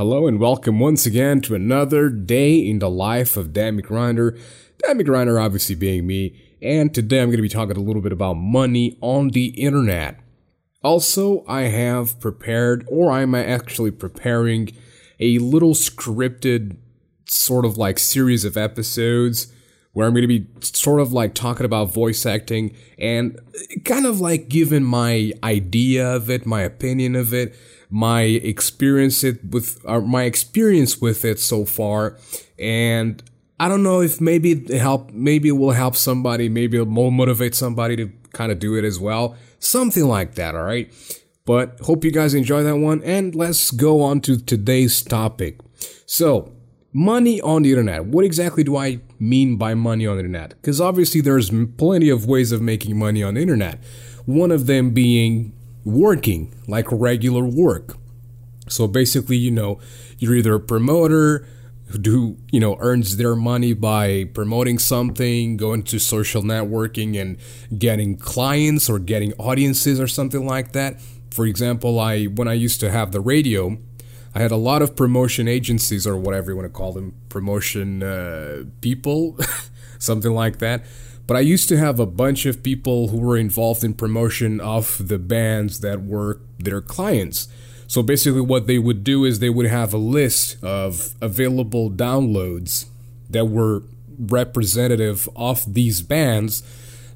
Hello and welcome once again to another day in the life of Danny Grinder. Danny Grinder obviously being me, and today I'm going to be talking a little bit about money on the internet. Also, I have prepared, or I'm actually preparing, a little scripted sort of like series of episodes where I'm going to be sort of like talking about voice acting and kind of like giving my idea of it, my opinion of it, my experience it with uh, my experience with it so far, and I don't know if maybe it help, maybe it will help somebody, maybe it will motivate somebody to kind of do it as well, something like that. All right. But hope you guys enjoy that one, and let's go on to today's topic. So, money on the internet. What exactly do I mean by money on the internet? Because obviously there's plenty of ways of making money on the internet. One of them being working like regular work. So basically, you know, you're either a promoter who, you know, earns their money by promoting something, going to social networking and getting clients or getting audiences or something like that. For example, I when I used to have the radio, I had a lot of promotion agencies or whatever you want to call them, promotion uh, people, something like that. But I used to have a bunch of people who were involved in promotion of the bands that were their clients. So basically, what they would do is they would have a list of available downloads that were representative of these bands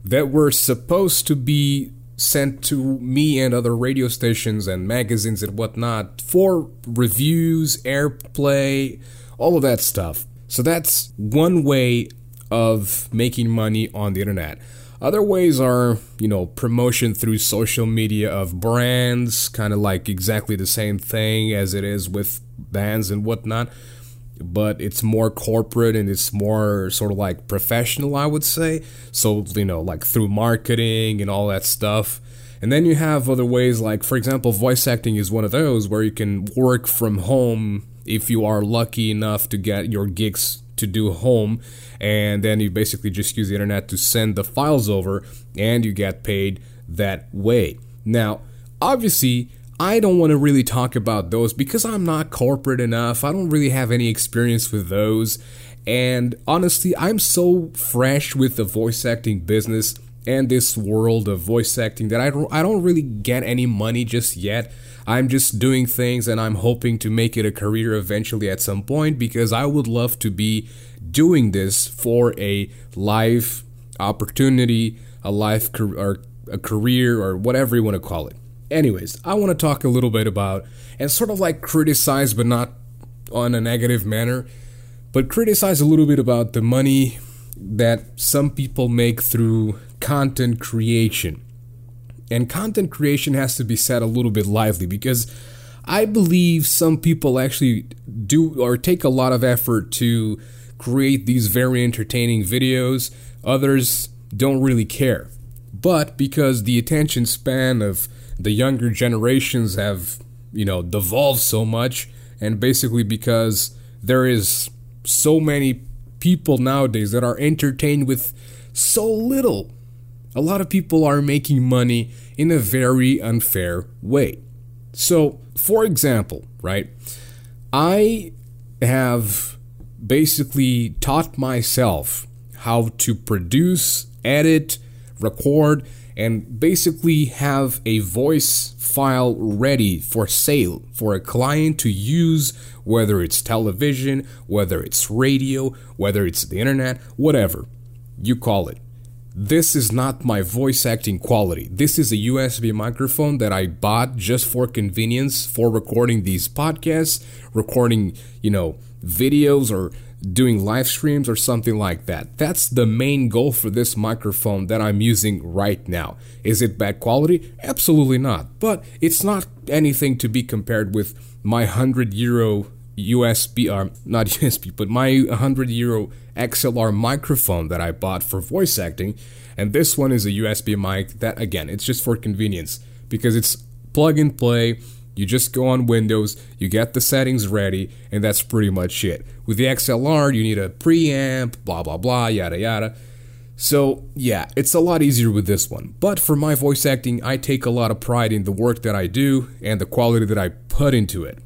that were supposed to be sent to me and other radio stations and magazines and whatnot for reviews, airplay, all of that stuff. So that's one way of making money on the internet. Other ways are, you know, promotion through social media of brands, kind of like exactly the same thing as it is with bands and whatnot, but it's more corporate and it's more sort of like professional, I would say. So, you know, like through marketing and all that stuff. And then you have other ways, like, for example, voice acting is one of those where you can work from home if you are lucky enough to get your gigs to do home and then you basically just use the internet to send the files over and you get paid that way. Now, obviously, I don't want to really talk about those because I'm not corporate enough. I don't really have any experience with those. And honestly, I'm so fresh with the voice acting business and this world of voice acting that I don't I don't really get any money just yet. I'm just doing things and I'm hoping to make it a career eventually at some point because I would love to be doing this for a life opportunity, a life or a career or whatever you want to call it. Anyways, I want to talk a little bit about and sort of like criticize but not on a negative manner, but criticize a little bit about the money that some people make through content creation. And content creation has to be set a little bit lively because I believe some people actually do or take a lot of effort to create these very entertaining videos. Others don't really care. But because the attention span of the younger generations have, you know, devolved so much, and basically because there is so many people nowadays that are entertained with so little a lot of people are making money in a very unfair way. So, for example, right, I have basically taught myself how to produce, edit, record, and basically have a voice file ready for sale for a client to use, whether it's television, whether it's radio, whether it's the internet, whatever you call it. This is not my voice acting quality. This is a USB microphone that I bought just for convenience for recording these podcasts, recording, you know, videos or doing live streams or something like that. That's the main goal for this microphone that I'm using right now. Is it bad quality? Absolutely not. But it's not anything to be compared with my 100 euro USB, uh, not USB, but my 100 euro XLR microphone that I bought for voice acting, and this one is a USB mic that, again, it's just for convenience because it's plug and play. You just go on Windows, you get the settings ready, and that's pretty much it. With the XLR, you need a preamp, blah blah blah, yada yada. So, yeah, it's a lot easier with this one. But for my voice acting, I take a lot of pride in the work that I do and the quality that I put into it.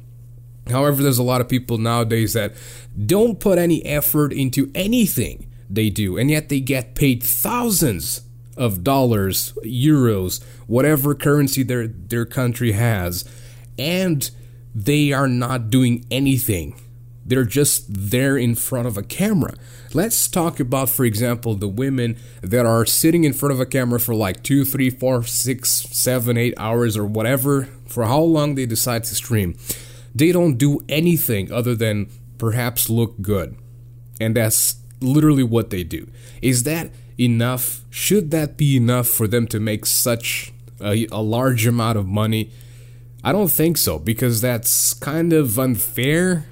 However, there's a lot of people nowadays that don't put any effort into anything they do, and yet they get paid thousands of dollars, euros, whatever currency their their country has, and they are not doing anything. They're just there in front of a camera. Let's talk about, for example, the women that are sitting in front of a camera for like two, three, four, six, seven, eight hours or whatever, for how long they decide to stream. They don't do anything other than perhaps look good. And that's literally what they do. Is that enough? Should that be enough for them to make such a, a large amount of money? I don't think so because that's kind of unfair.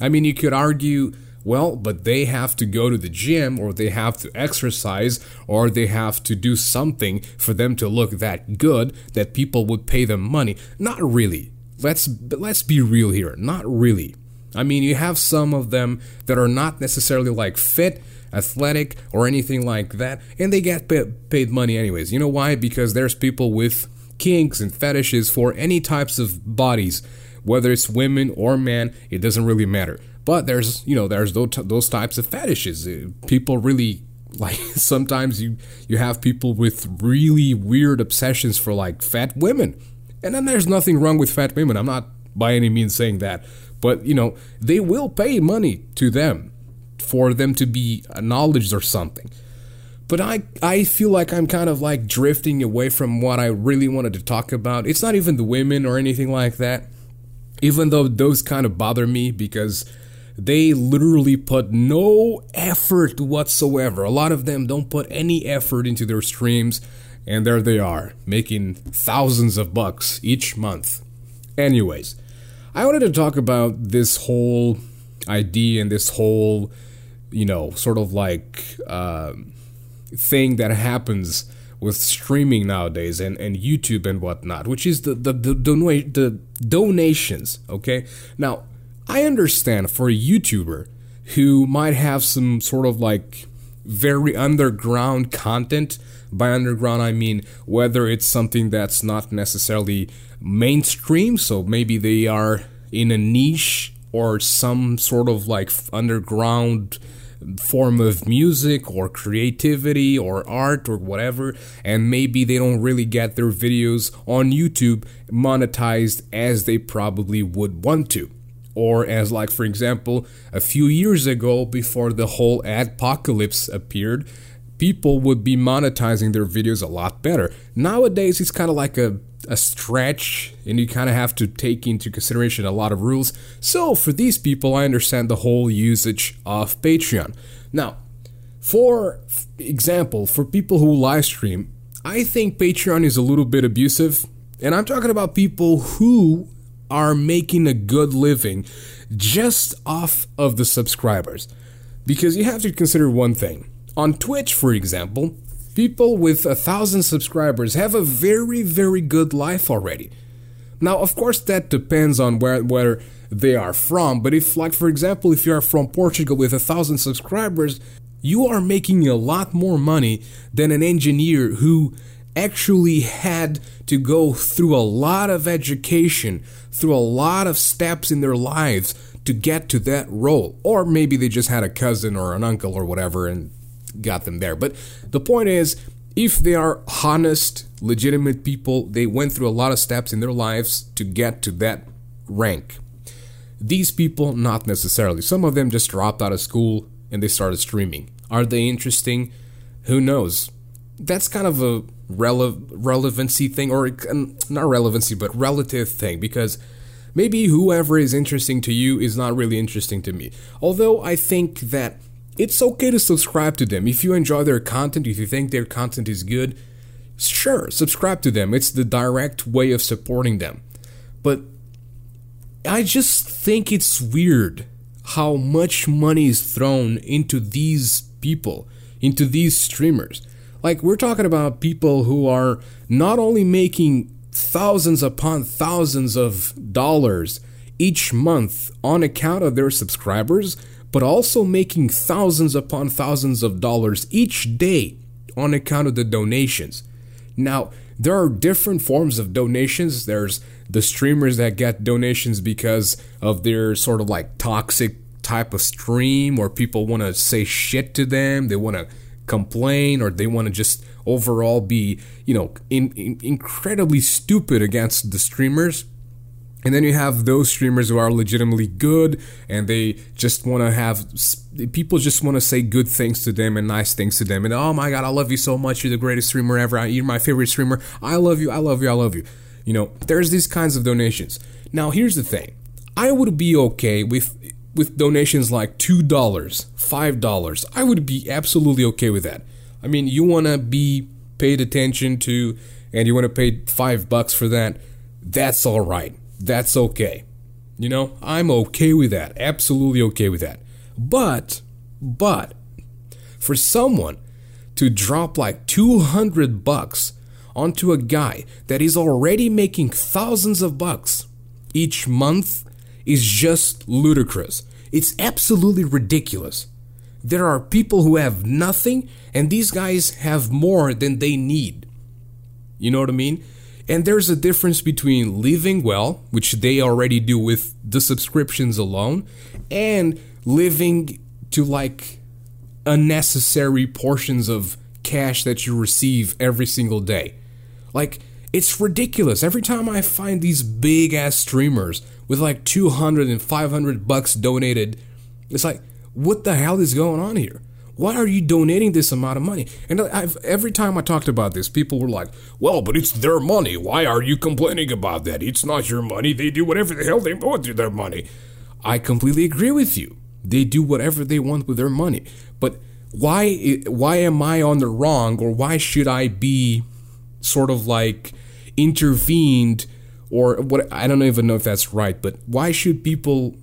I mean, you could argue, well, but they have to go to the gym or they have to exercise or they have to do something for them to look that good that people would pay them money. Not really. Let's let's be real here. Not really. I mean, you have some of them that are not necessarily like fit, athletic, or anything like that, and they get paid money anyways. You know why? Because there's people with kinks and fetishes for any types of bodies, whether it's women or men, it doesn't really matter. But there's, you know, there's those, those types of fetishes. Uh, people really like sometimes you you have people with really weird obsessions for like fat women. And then there's nothing wrong with fat women. I'm not by any means saying that. But, you know, they will pay money to them for them to be acknowledged or something. But I, I feel like I'm kind of like drifting away from what I really wanted to talk about. It's not even the women or anything like that, even though those kind of bother me because they literally put no effort whatsoever. A lot of them don't put any effort into their streams, and there they are, making thousands of bucks each month. Anyways, I wanted to talk about this whole idea and this whole, you know, sort of like uh, thing that happens with streaming nowadays and, and YouTube and whatnot, which is the the the, the donations. Okay, now I understand for a YouTuber who might have some sort of like very underground content. By underground, I mean whether it's something that's not necessarily mainstream, so maybe they are in a niche or some sort of like underground form of music or creativity or art or whatever, and maybe they don't really get their videos on YouTube monetized as they probably would want to. Or, as, like, for example, a few years ago, before the whole adpocalypse appeared, people would be monetizing their videos a lot better. Nowadays, it's kind of like a, a stretch, and you kind of have to take into consideration a lot of rules. So, for these people, I understand the whole usage of Patreon. Now, for example, for people who live stream, I think Patreon is a little bit abusive, and I'm talking about people who are making a good living just off of the subscribers. Because you have to consider one thing on Twitch, for example, people with a thousand subscribers have a very, very good life already. Now, of course, that depends on where where they are from. But if, like, for example, if you are from Portugal with a thousand subscribers, you are making a lot more money than an engineer who actually had to go through a lot of education, through a lot of steps in their lives to get to that role. Or maybe they just had a cousin or an uncle or whatever and got them there. But the point is, if they are honest, legitimate people, they went through a lot of steps in their lives to get to that rank. These people, not necessarily. Some of them just dropped out of school and they started streaming. Are they interesting? Who knows? That's kind of a rele- relevancy thing, or not relevancy, but relative thing, because maybe whoever is interesting to you is not really interesting to me. Although I think that it's okay to subscribe to them. If you enjoy their content, if you think their content is good, sure, subscribe to them. It's the direct way of supporting them. But I just think it's weird how much money is thrown into these people, into these streamers. Like, we're talking about people who are not only making thousands upon thousands of dollars each month on account of their subscribers, but also making thousands upon thousands of dollars each day on account of the donations. Now, there are different forms of donations. There's the streamers that get donations because of their sort of like toxic type of stream or people want to say shit to them, they want to complain or they want to just overall be, you know, in, in, incredibly stupid against the streamers. And then you have those streamers who are legitimately good and they just want to have people just want to say good things to them and nice things to them. And oh my God, I love you so much. You're the greatest streamer ever. You're my favorite streamer. I love you. I love you. I love you. You know, there's these kinds of donations. Now, here's the thing I would be okay with with donations like $2, $5, I would be absolutely okay with that. I mean, you want to be paid attention to and you want to pay 5 bucks for that, that's all right. That's okay. You know, I'm okay with that. Absolutely okay with that. But but for someone to drop like 200 bucks onto a guy that is already making thousands of bucks each month is just ludicrous. It's absolutely ridiculous. There are people who have nothing, and these guys have more than they need. You know what I mean? And there's a difference between living well, which they already do with the subscriptions alone, and living to like unnecessary portions of cash that you receive every single day. Like, it's ridiculous. Every time I find these big ass streamers with like 200 and 500 bucks donated. It's like, what the hell is going on here? Why are you donating this amount of money? And I've, every time I talked about this, people were like, well, but it's their money. Why are you complaining about that? It's not your money. They do whatever the hell they want with their money. I completely agree with you. They do whatever they want with their money. But why why am I on the wrong or why should I be sort of like intervened or what I don't even know if that's right, but why should people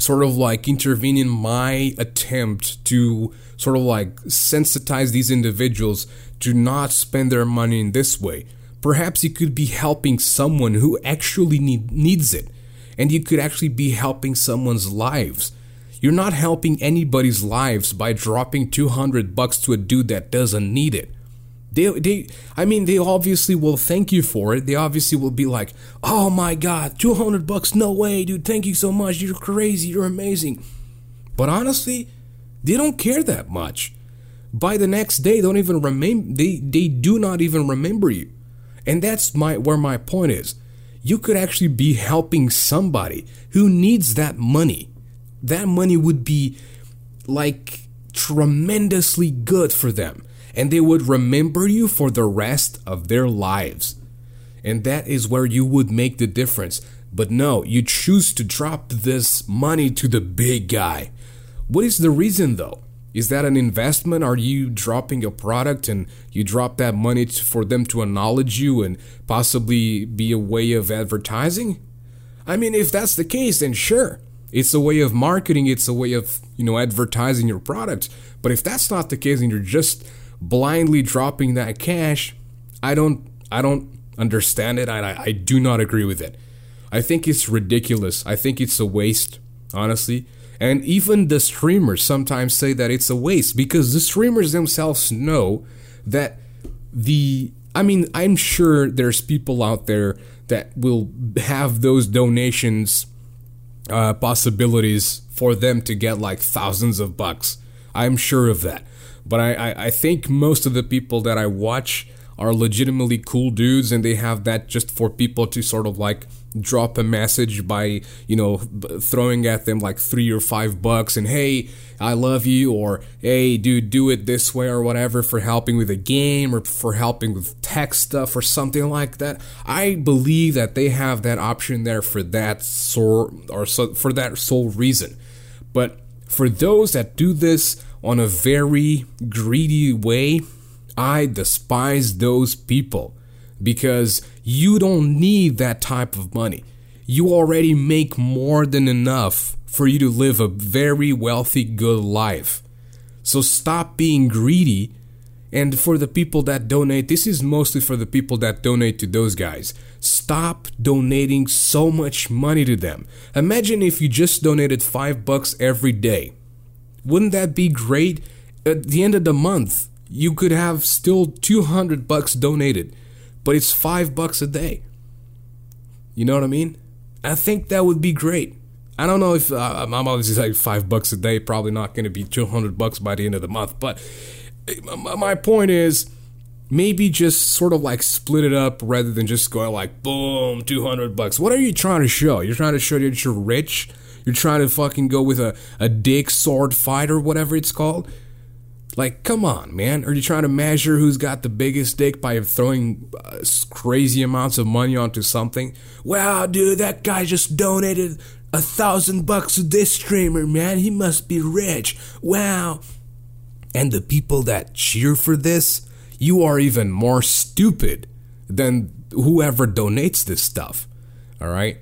sort of like intervene in my attempt to sort of like sensitize these individuals to not spend their money in this way? Perhaps you could be helping someone who actually need, needs it, and you could actually be helping someone's lives. You're not helping anybody's lives by dropping 200 bucks to a dude that doesn't need it. They, they, I mean, they obviously will thank you for it. They obviously will be like, "Oh my God, two hundred bucks? No way, dude! Thank you so much. You're crazy. You're amazing." But honestly, they don't care that much. By the next day, don't even remember. They, they do not even remember you, and that's my where my point is. You could actually be helping somebody who needs that money. That money would be like tremendously good for them and they would remember you for the rest of their lives. And that is where you would make the difference. But no, you choose to drop this money to the big guy. What is the reason though? Is that an investment? Are you dropping a product and you drop that money to, for them to acknowledge you and possibly be a way of advertising? I mean, if that's the case, then sure. It's a way of marketing, it's a way of, you know, advertising your product. But if that's not the case and you're just blindly dropping that cash, I don't I don't understand it. I, I do not agree with it. I think it's ridiculous. I think it's a waste, honestly. And even the streamers sometimes say that it's a waste because the streamers themselves know that the I mean, I'm sure there's people out there that will have those donations uh, possibilities for them to get like thousands of bucks. I'm sure of that. But I, I, I think most of the people that I watch are legitimately cool dudes and they have that just for people to sort of like drop a message by you know throwing at them like three or five bucks and hey i love you or hey dude do it this way or whatever for helping with a game or for helping with tech stuff or something like that. I believe that they have that option there for that sort or so, for that sole reason. But for those that do this on a very greedy way, I despise those people because you don't need that type of money. You already make more than enough for you to live a very wealthy, good life. So stop being greedy. And for the people that donate, this is mostly for the people that donate to those guys. Stop donating so much money to them. Imagine if you just donated five bucks every day. Wouldn't that be great? At the end of the month, you could have still 200 bucks donated, but it's 5 bucks a day. You know what I mean? I think that would be great. I don't know if uh, I'm obviously like five bucks a day, probably not going to be 200 bucks by the end of the month. But uh, my point is maybe just sort of like split it up rather than just going like boom 200 bucks what are you trying to show you're trying to show that you're rich you're trying to fucking go with a, a dick sword fight or whatever it's called? Like come on man. Are you trying to measure who's got the biggest dick by throwing uh, crazy amounts of money onto something? Wow dude that guy just donated a thousand bucks to this streamer man. He must be rich. Wow. And the people that cheer for this you are even more stupid than whoever donates this stuff. All right?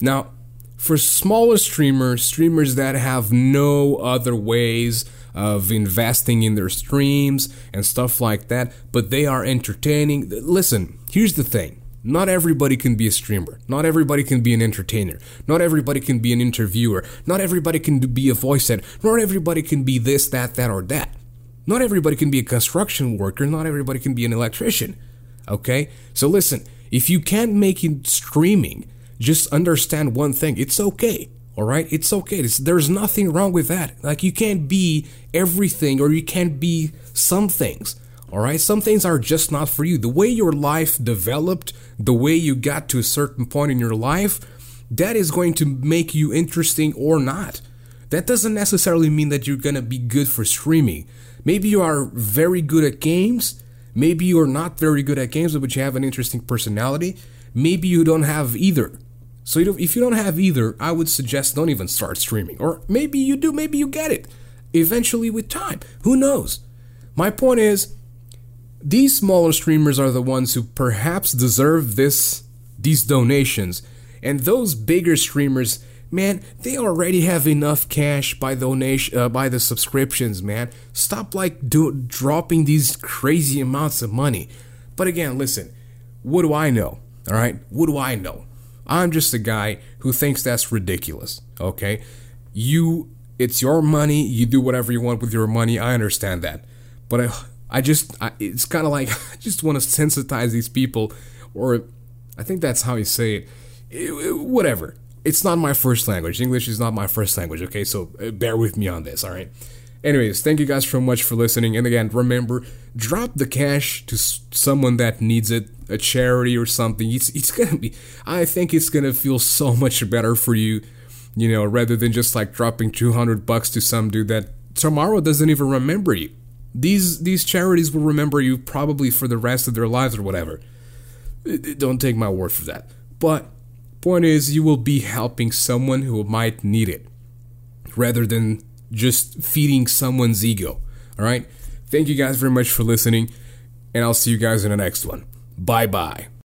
Now, for smaller streamers, streamers that have no other ways of investing in their streams and stuff like that, but they are entertaining. Listen, here's the thing. Not everybody can be a streamer. Not everybody can be an entertainer. Not everybody can be an interviewer. Not everybody can be a voice actor. Not everybody can be this, that, that, or that. Not everybody can be a construction worker, not everybody can be an electrician. Okay? So listen, if you can't make it streaming, just understand one thing. It's okay. All right? It's okay. It's, there's nothing wrong with that. Like you can't be everything or you can't be some things. All right? Some things are just not for you. The way your life developed, the way you got to a certain point in your life, that is going to make you interesting or not. That doesn't necessarily mean that you're going to be good for streaming. Maybe you are very good at games. Maybe you are not very good at games, but you have an interesting personality. Maybe you don't have either. So if you don't have either, I would suggest don't even start streaming. Or maybe you do, maybe you get it. Eventually with time. Who knows? My point is these smaller streamers are the ones who perhaps deserve this these donations and those bigger streamers man, they already have enough cash by donation uh, by the subscriptions, man. Stop like do, dropping these crazy amounts of money. But again, listen, what do I know? All right, what do I know? I'm just a guy who thinks that's ridiculous. Okay, you, it's your money. You do whatever you want with your money. I understand that, but I, I just, I, it's kind of like I just want to sensitize these people, or I think that's how you say it. it, it whatever it's not my first language. English is not my first language, okay? So uh, bear with me on this, all right? Anyways, thank you guys so much for listening. And again, remember, drop the cash to someone that needs it, a charity or something. It's, it's gonna be, I think it's gonna feel so much better for you, you know, rather than just like dropping 200 bucks to some dude that tomorrow doesn't even remember you. These, these charities will remember you probably for the rest of their lives or whatever. Don't take my word for that. But Point is, you will be helping someone who might need it rather than just feeding someone's ego. All right? Thank you guys very much for listening, and I'll see you guys in the next one. Bye bye.